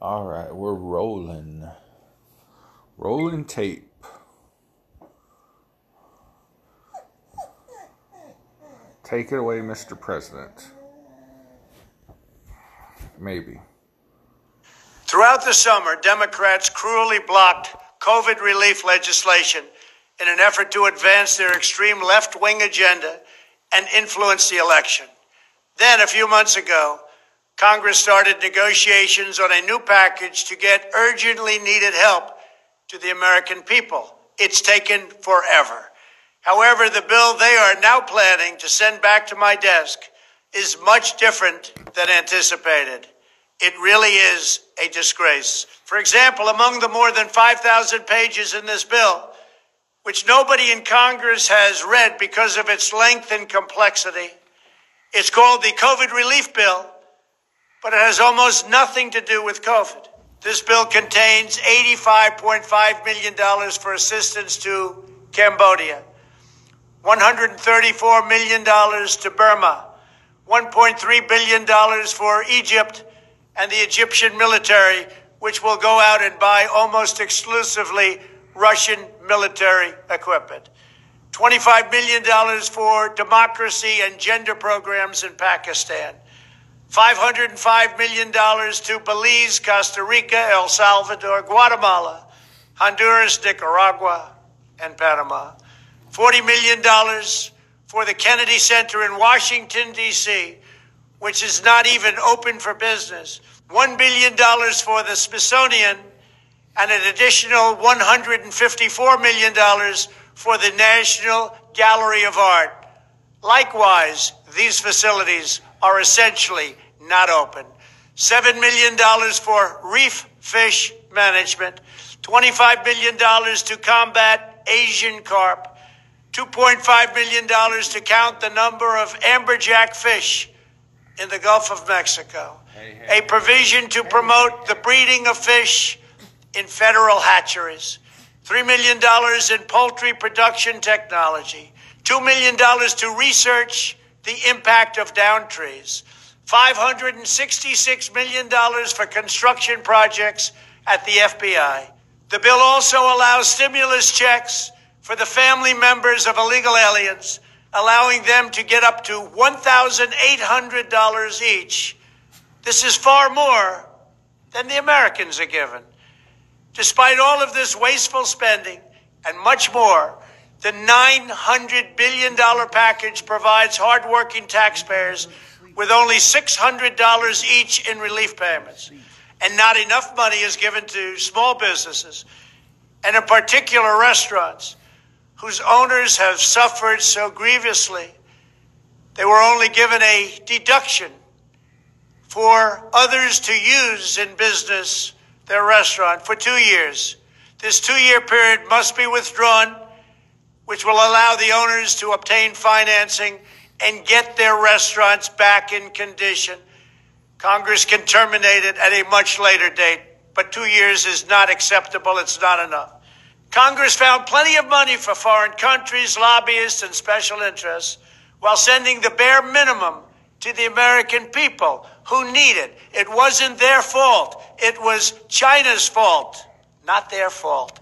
All right, we're rolling. Rolling tape. Take it away, Mr. President. Maybe. Throughout the summer, Democrats cruelly blocked COVID relief legislation in an effort to advance their extreme left wing agenda and influence the election. Then, a few months ago, Congress started negotiations on a new package to get urgently needed help to the American people. It's taken forever. However, the bill they are now planning to send back to my desk is much different than anticipated. It really is a disgrace. For example, among the more than 5,000 pages in this bill, which nobody in Congress has read because of its length and complexity, it's called the COVID Relief Bill but it has almost nothing to do with COVID. This bill contains $85.5 million for assistance to Cambodia, $134 million to Burma, $1.3 billion for Egypt and the Egyptian military, which will go out and buy almost exclusively Russian military equipment. $25 million for democracy and gender programs in Pakistan. $505 million to Belize, Costa Rica, El Salvador, Guatemala, Honduras, Nicaragua, and Panama. $40 million for the Kennedy Center in Washington, D.C., which is not even open for business. $1 billion for the Smithsonian, and an additional $154 million for the National Gallery of Art. Likewise, these facilities are essentially not open. $7 million for reef fish management, $25 million to combat Asian carp, $2.5 million to count the number of amberjack fish in the Gulf of Mexico, a provision to promote the breeding of fish in federal hatcheries, $3 million in poultry production technology, $2 million to research the impact of down trees, $566 million for construction projects at the FBI. The bill also allows stimulus checks for the family members of illegal aliens, allowing them to get up to $1,800 each. This is far more than the Americans are given. Despite all of this wasteful spending and much more, the $900 billion package provides hardworking taxpayers with only $600 each in relief payments. And not enough money is given to small businesses, and in particular restaurants, whose owners have suffered so grievously. They were only given a deduction for others to use in business their restaurant for two years. This two year period must be withdrawn which will allow the owners to obtain financing and get their restaurants back in condition. Congress can terminate it at a much later date, but two years is not acceptable. It's not enough. Congress found plenty of money for foreign countries, lobbyists, and special interests while sending the bare minimum to the American people who need it. It wasn't their fault. It was China's fault, not their fault.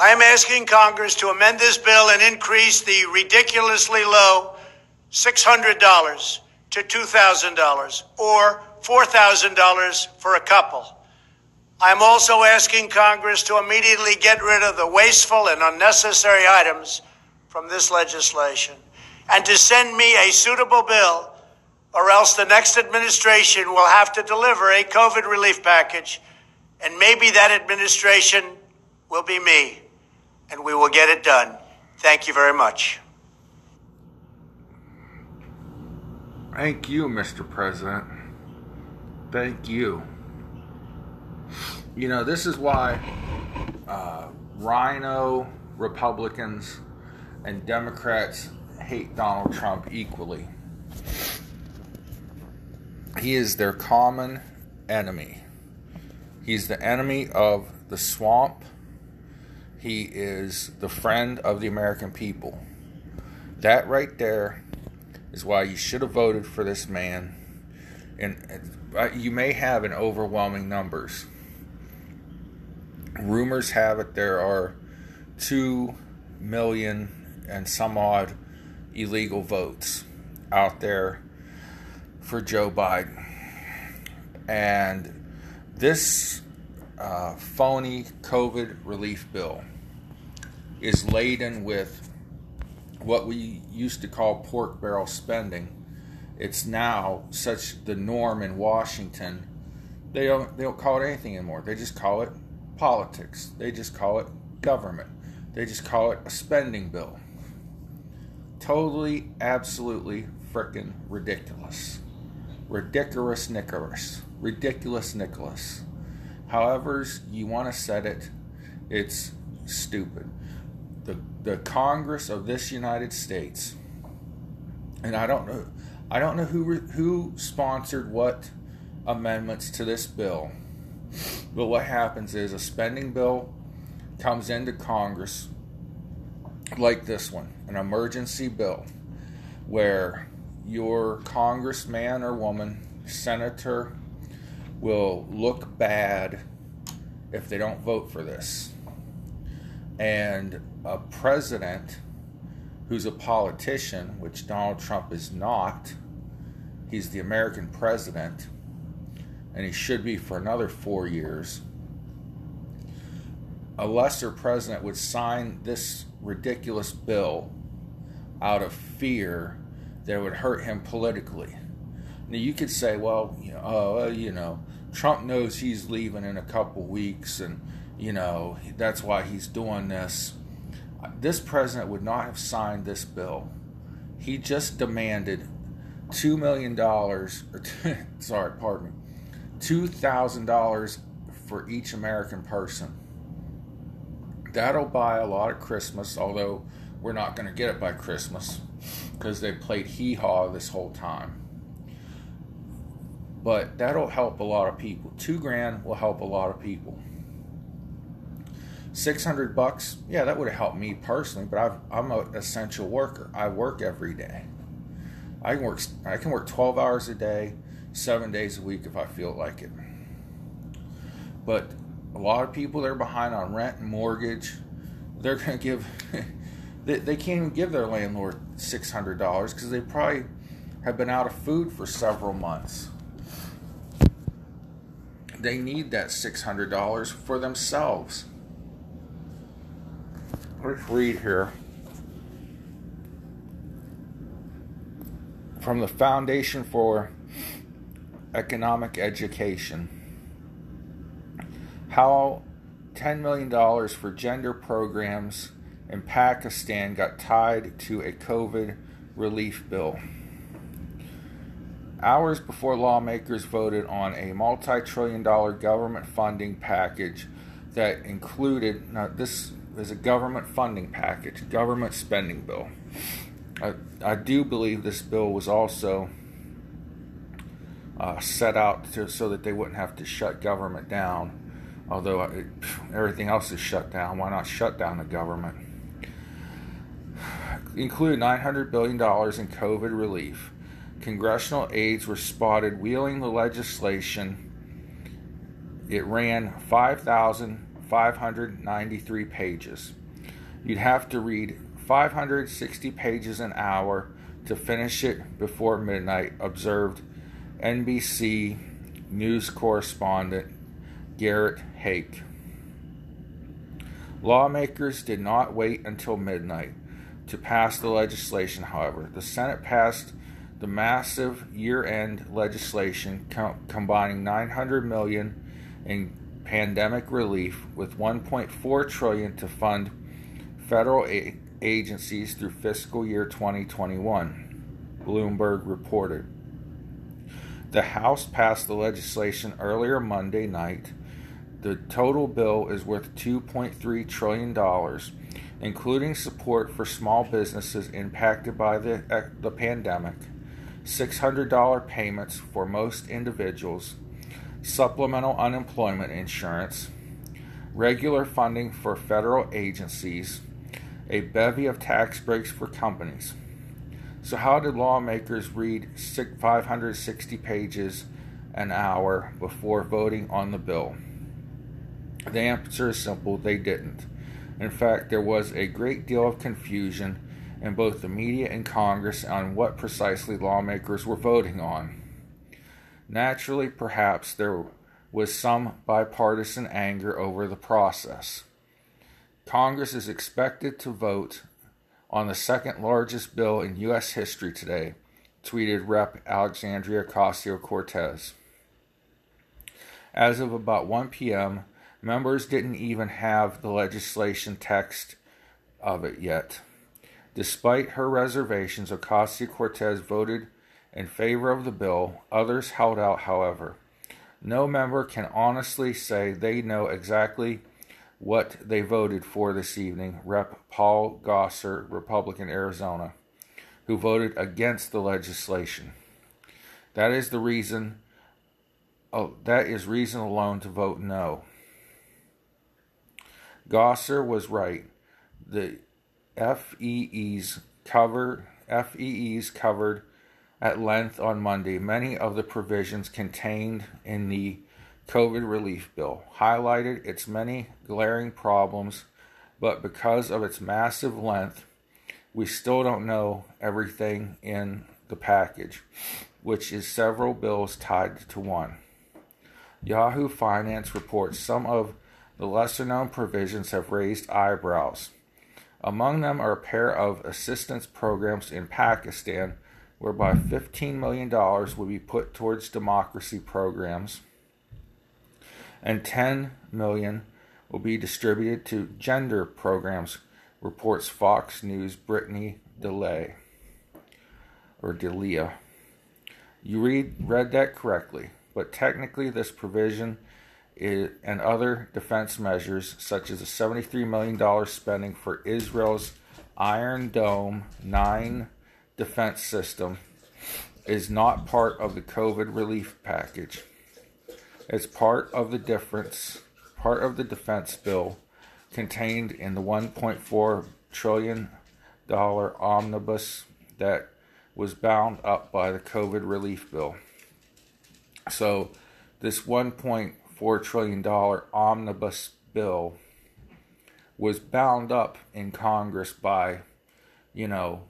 I am asking Congress to amend this bill and increase the ridiculously low $600 to $2,000 or $4,000 for a couple. I'm also asking Congress to immediately get rid of the wasteful and unnecessary items from this legislation and to send me a suitable bill, or else the next administration will have to deliver a COVID relief package, and maybe that administration will be me and we will get it done. Thank you very much. Thank you, Mr. President. Thank you. You know, this is why uh, RINO Republicans and Democrats hate Donald Trump equally. He is their common enemy. He's the enemy of the swamp he is the friend of the American people. That right there is why you should have voted for this man. And uh, you may have an overwhelming numbers. rumors have it there are 2 million and some odd illegal votes out there for Joe Biden. And this uh, phony COVID relief bill is laden with what we used to call pork barrel spending. It's now such the norm in Washington. They don't they don't call it anything anymore. They just call it politics. They just call it government. They just call it a spending bill. Totally, absolutely freaking ridiculous. Ridiculous Nicholas. Ridiculous Nicholas. However, you want to set it, it's stupid. The, the Congress of this United States, and I don't know, I don't know who who sponsored what amendments to this bill, but what happens is a spending bill comes into Congress like this one, an emergency bill, where your congressman or woman, senator, will look bad if they don't vote for this. And a president who's a politician, which Donald Trump is not, he's the American president, and he should be for another four years. A lesser president would sign this ridiculous bill out of fear that it would hurt him politically. Now you could say, well, you know, oh, you know, Trump knows he's leaving in a couple weeks, and you know that's why he's doing this. This president would not have signed this bill. He just demanded two million dollars. Sorry, pardon me, two thousand dollars for each American person. That'll buy a lot of Christmas, although we're not going to get it by Christmas because they played hee haw this whole time but that'll help a lot of people. Two grand will help a lot of people. 600 bucks, yeah, that would have helped me personally, but i am an essential worker. I work every day. I can work, I can work 12 hours a day, seven days a week if I feel like it. But a lot of people they're behind on rent and mortgage. They're going to give, they, they can't even give their landlord $600 because they probably have been out of food for several months they need that $600 for themselves. Let's read here. From the Foundation for Economic Education. How $10 million for gender programs in Pakistan got tied to a COVID relief bill. Hours before lawmakers voted on a multi trillion dollar government funding package that included, now, this is a government funding package, government spending bill. I, I do believe this bill was also uh, set out to, so that they wouldn't have to shut government down. Although it, everything else is shut down, why not shut down the government? Include $900 billion in COVID relief congressional aides were spotted wheeling the legislation. It ran 5,593 pages. You'd have to read 560 pages an hour to finish it before midnight, observed NBC News correspondent Garrett Haake. Lawmakers did not wait until midnight to pass the legislation, however. The Senate passed the massive year-end legislation com- combining 900 million in pandemic relief with 1.4 trillion to fund federal a- agencies through fiscal year 2021 bloomberg reported. The house passed the legislation earlier monday night. The total bill is worth 2.3 trillion dollars including support for small businesses impacted by the, the pandemic $600 payments for most individuals, supplemental unemployment insurance, regular funding for federal agencies, a bevy of tax breaks for companies. So, how did lawmakers read 560 pages an hour before voting on the bill? The answer is simple they didn't. In fact, there was a great deal of confusion in both the media and Congress on what precisely lawmakers were voting on. Naturally, perhaps there was some bipartisan anger over the process. Congress is expected to vote on the second largest bill in U.S. history today, tweeted Rep. Alexandria Ocasio Cortez. As of about 1 p.m., members didn't even have the legislation text of it yet. Despite her reservations, Ocasio Cortez voted in favor of the bill. Others held out, however. No member can honestly say they know exactly what they voted for this evening. Rep. Paul Gosar, Republican, Arizona, who voted against the legislation. That is the reason. Oh, that is reason alone to vote no. Gosar was right. The FEEs cover FEEs covered at length on Monday many of the provisions contained in the COVID relief bill, highlighted its many glaring problems, but because of its massive length, we still don't know everything in the package, which is several bills tied to one. Yahoo Finance reports some of the lesser known provisions have raised eyebrows. Among them are a pair of assistance programs in Pakistan whereby $15 million will be put towards democracy programs and 10 million will be distributed to gender programs, reports Fox News Brittany DeLay or Delia. You read read that correctly, but technically this provision is, and other defense measures such as a $73 million spending for Israel's Iron Dome 9 defense system is not part of the COVID relief package. It's part of the difference, part of the defense bill contained in the 1.4 trillion dollar omnibus that was bound up by the COVID relief bill. So, this 1.4 trillion dollar omnibus bill was bound up in Congress by, you know,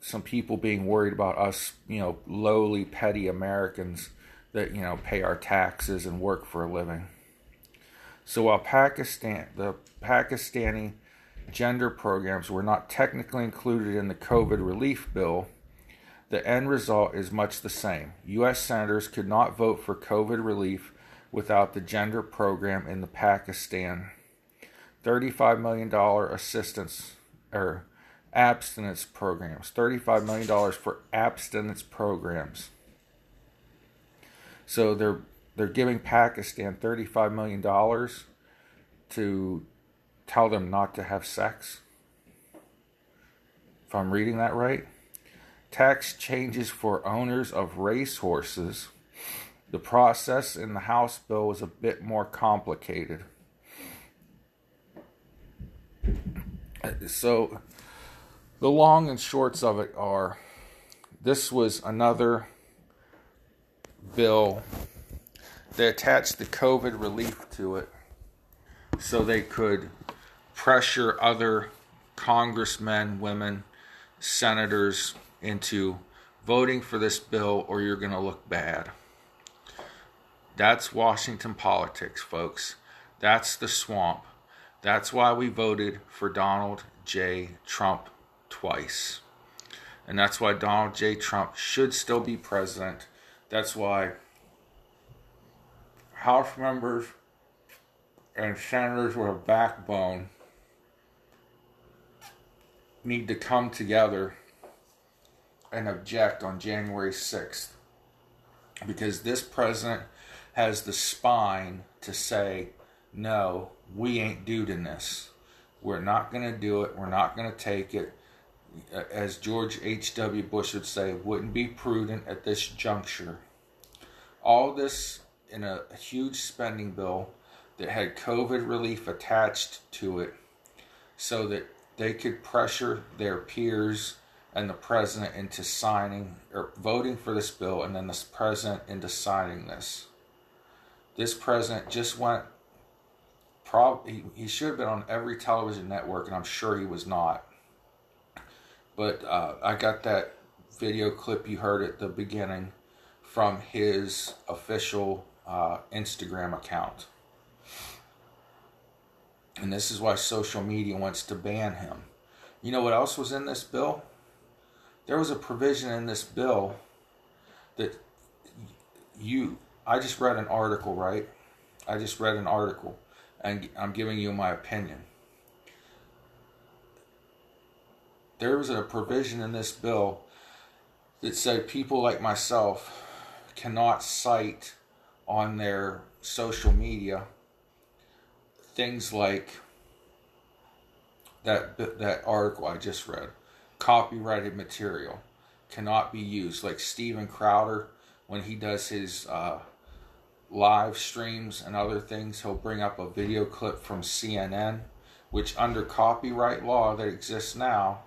some people being worried about us, you know, lowly, petty Americans that, you know, pay our taxes and work for a living. So while Pakistan, the Pakistani gender programs were not technically included in the COVID relief bill, the end result is much the same. U.S. senators could not vote for COVID relief without the gender program in the Pakistan $35 million assistance or abstinence programs. $35 million for abstinence programs. So they're they're giving Pakistan $35 million to tell them not to have sex. If I'm reading that right. Tax changes for owners of racehorses. The process in the House bill was a bit more complicated. So the long and shorts of it are this was another bill. They attached the COVID relief to it so they could pressure other congressmen, women, senators into voting for this bill or you're going to look bad. That's Washington politics, folks. That's the swamp. That's why we voted for Donald J. Trump twice. And that's why Donald J. Trump should still be president. That's why House members and senators with a backbone need to come together and object on January 6th. Because this president has the spine to say, no, we ain't doing this. We're not going to do it. We're not going to take it as George H.W. Bush would say, wouldn't be prudent at this juncture. All this in a, a huge spending bill that had COVID relief attached to it so that they could pressure their peers and the president into signing or voting for this bill and then the president into signing this. This president just went prob he, he should have been on every television network, and I'm sure he was not. But uh, I got that video clip you heard at the beginning from his official uh, Instagram account. And this is why social media wants to ban him. You know what else was in this bill? There was a provision in this bill that you, I just read an article, right? I just read an article and I'm giving you my opinion. There was a provision in this bill that said people like myself cannot cite on their social media things like that that article I just read copyrighted material cannot be used like Steven Crowder when he does his uh, live streams and other things he'll bring up a video clip from CNN which under copyright law that exists now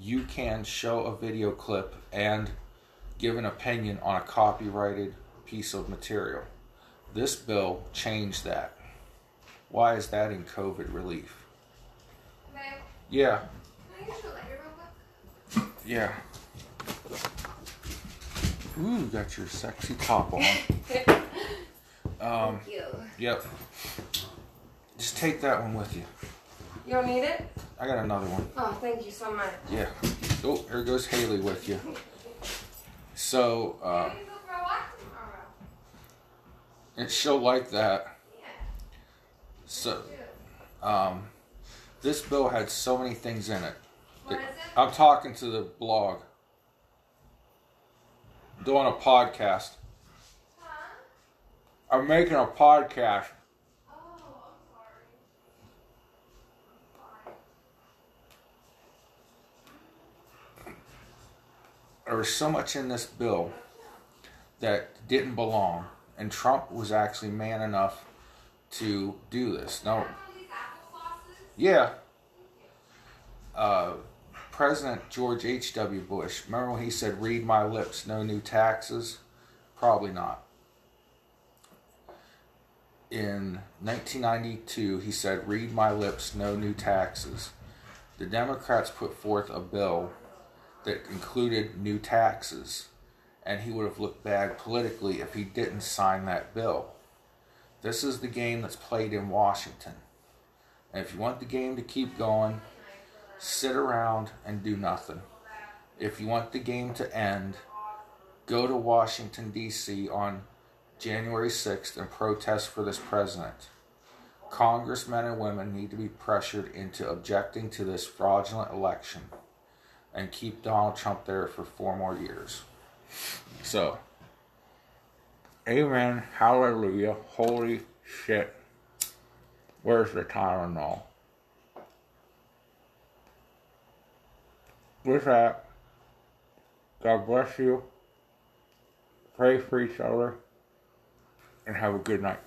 you can show a video clip and give an opinion on a copyrighted piece of material. This bill changed that. Why is that in COVID relief? Yeah. Yeah. Ooh, got your sexy top on. Um, Thank you. yep. Just take that one with you. You don't need it? I got another one. Oh, thank you so much. Yeah. Oh, here goes Haley with you. So, uh, and she'll like that. So, um, this bill had so many things in it. What is it? I'm talking to the blog. Doing a podcast. I'm making a podcast. There was so much in this bill that didn't belong, and Trump was actually man enough to do this. No, yeah. Uh, President George H.W. Bush, remember when he said, read my lips, no new taxes? Probably not. In 1992, he said, read my lips, no new taxes. The Democrats put forth a bill that included new taxes, and he would have looked bad politically if he didn't sign that bill. This is the game that's played in Washington. And if you want the game to keep going, sit around and do nothing. If you want the game to end, go to Washington, D.C. on January 6th and protest for this president. Congressmen and women need to be pressured into objecting to this fraudulent election and keep Donald Trump there for four more years. So, amen, hallelujah, holy shit. Where's the Tylenol? With that, God bless you. Pray for each other. And have a good night.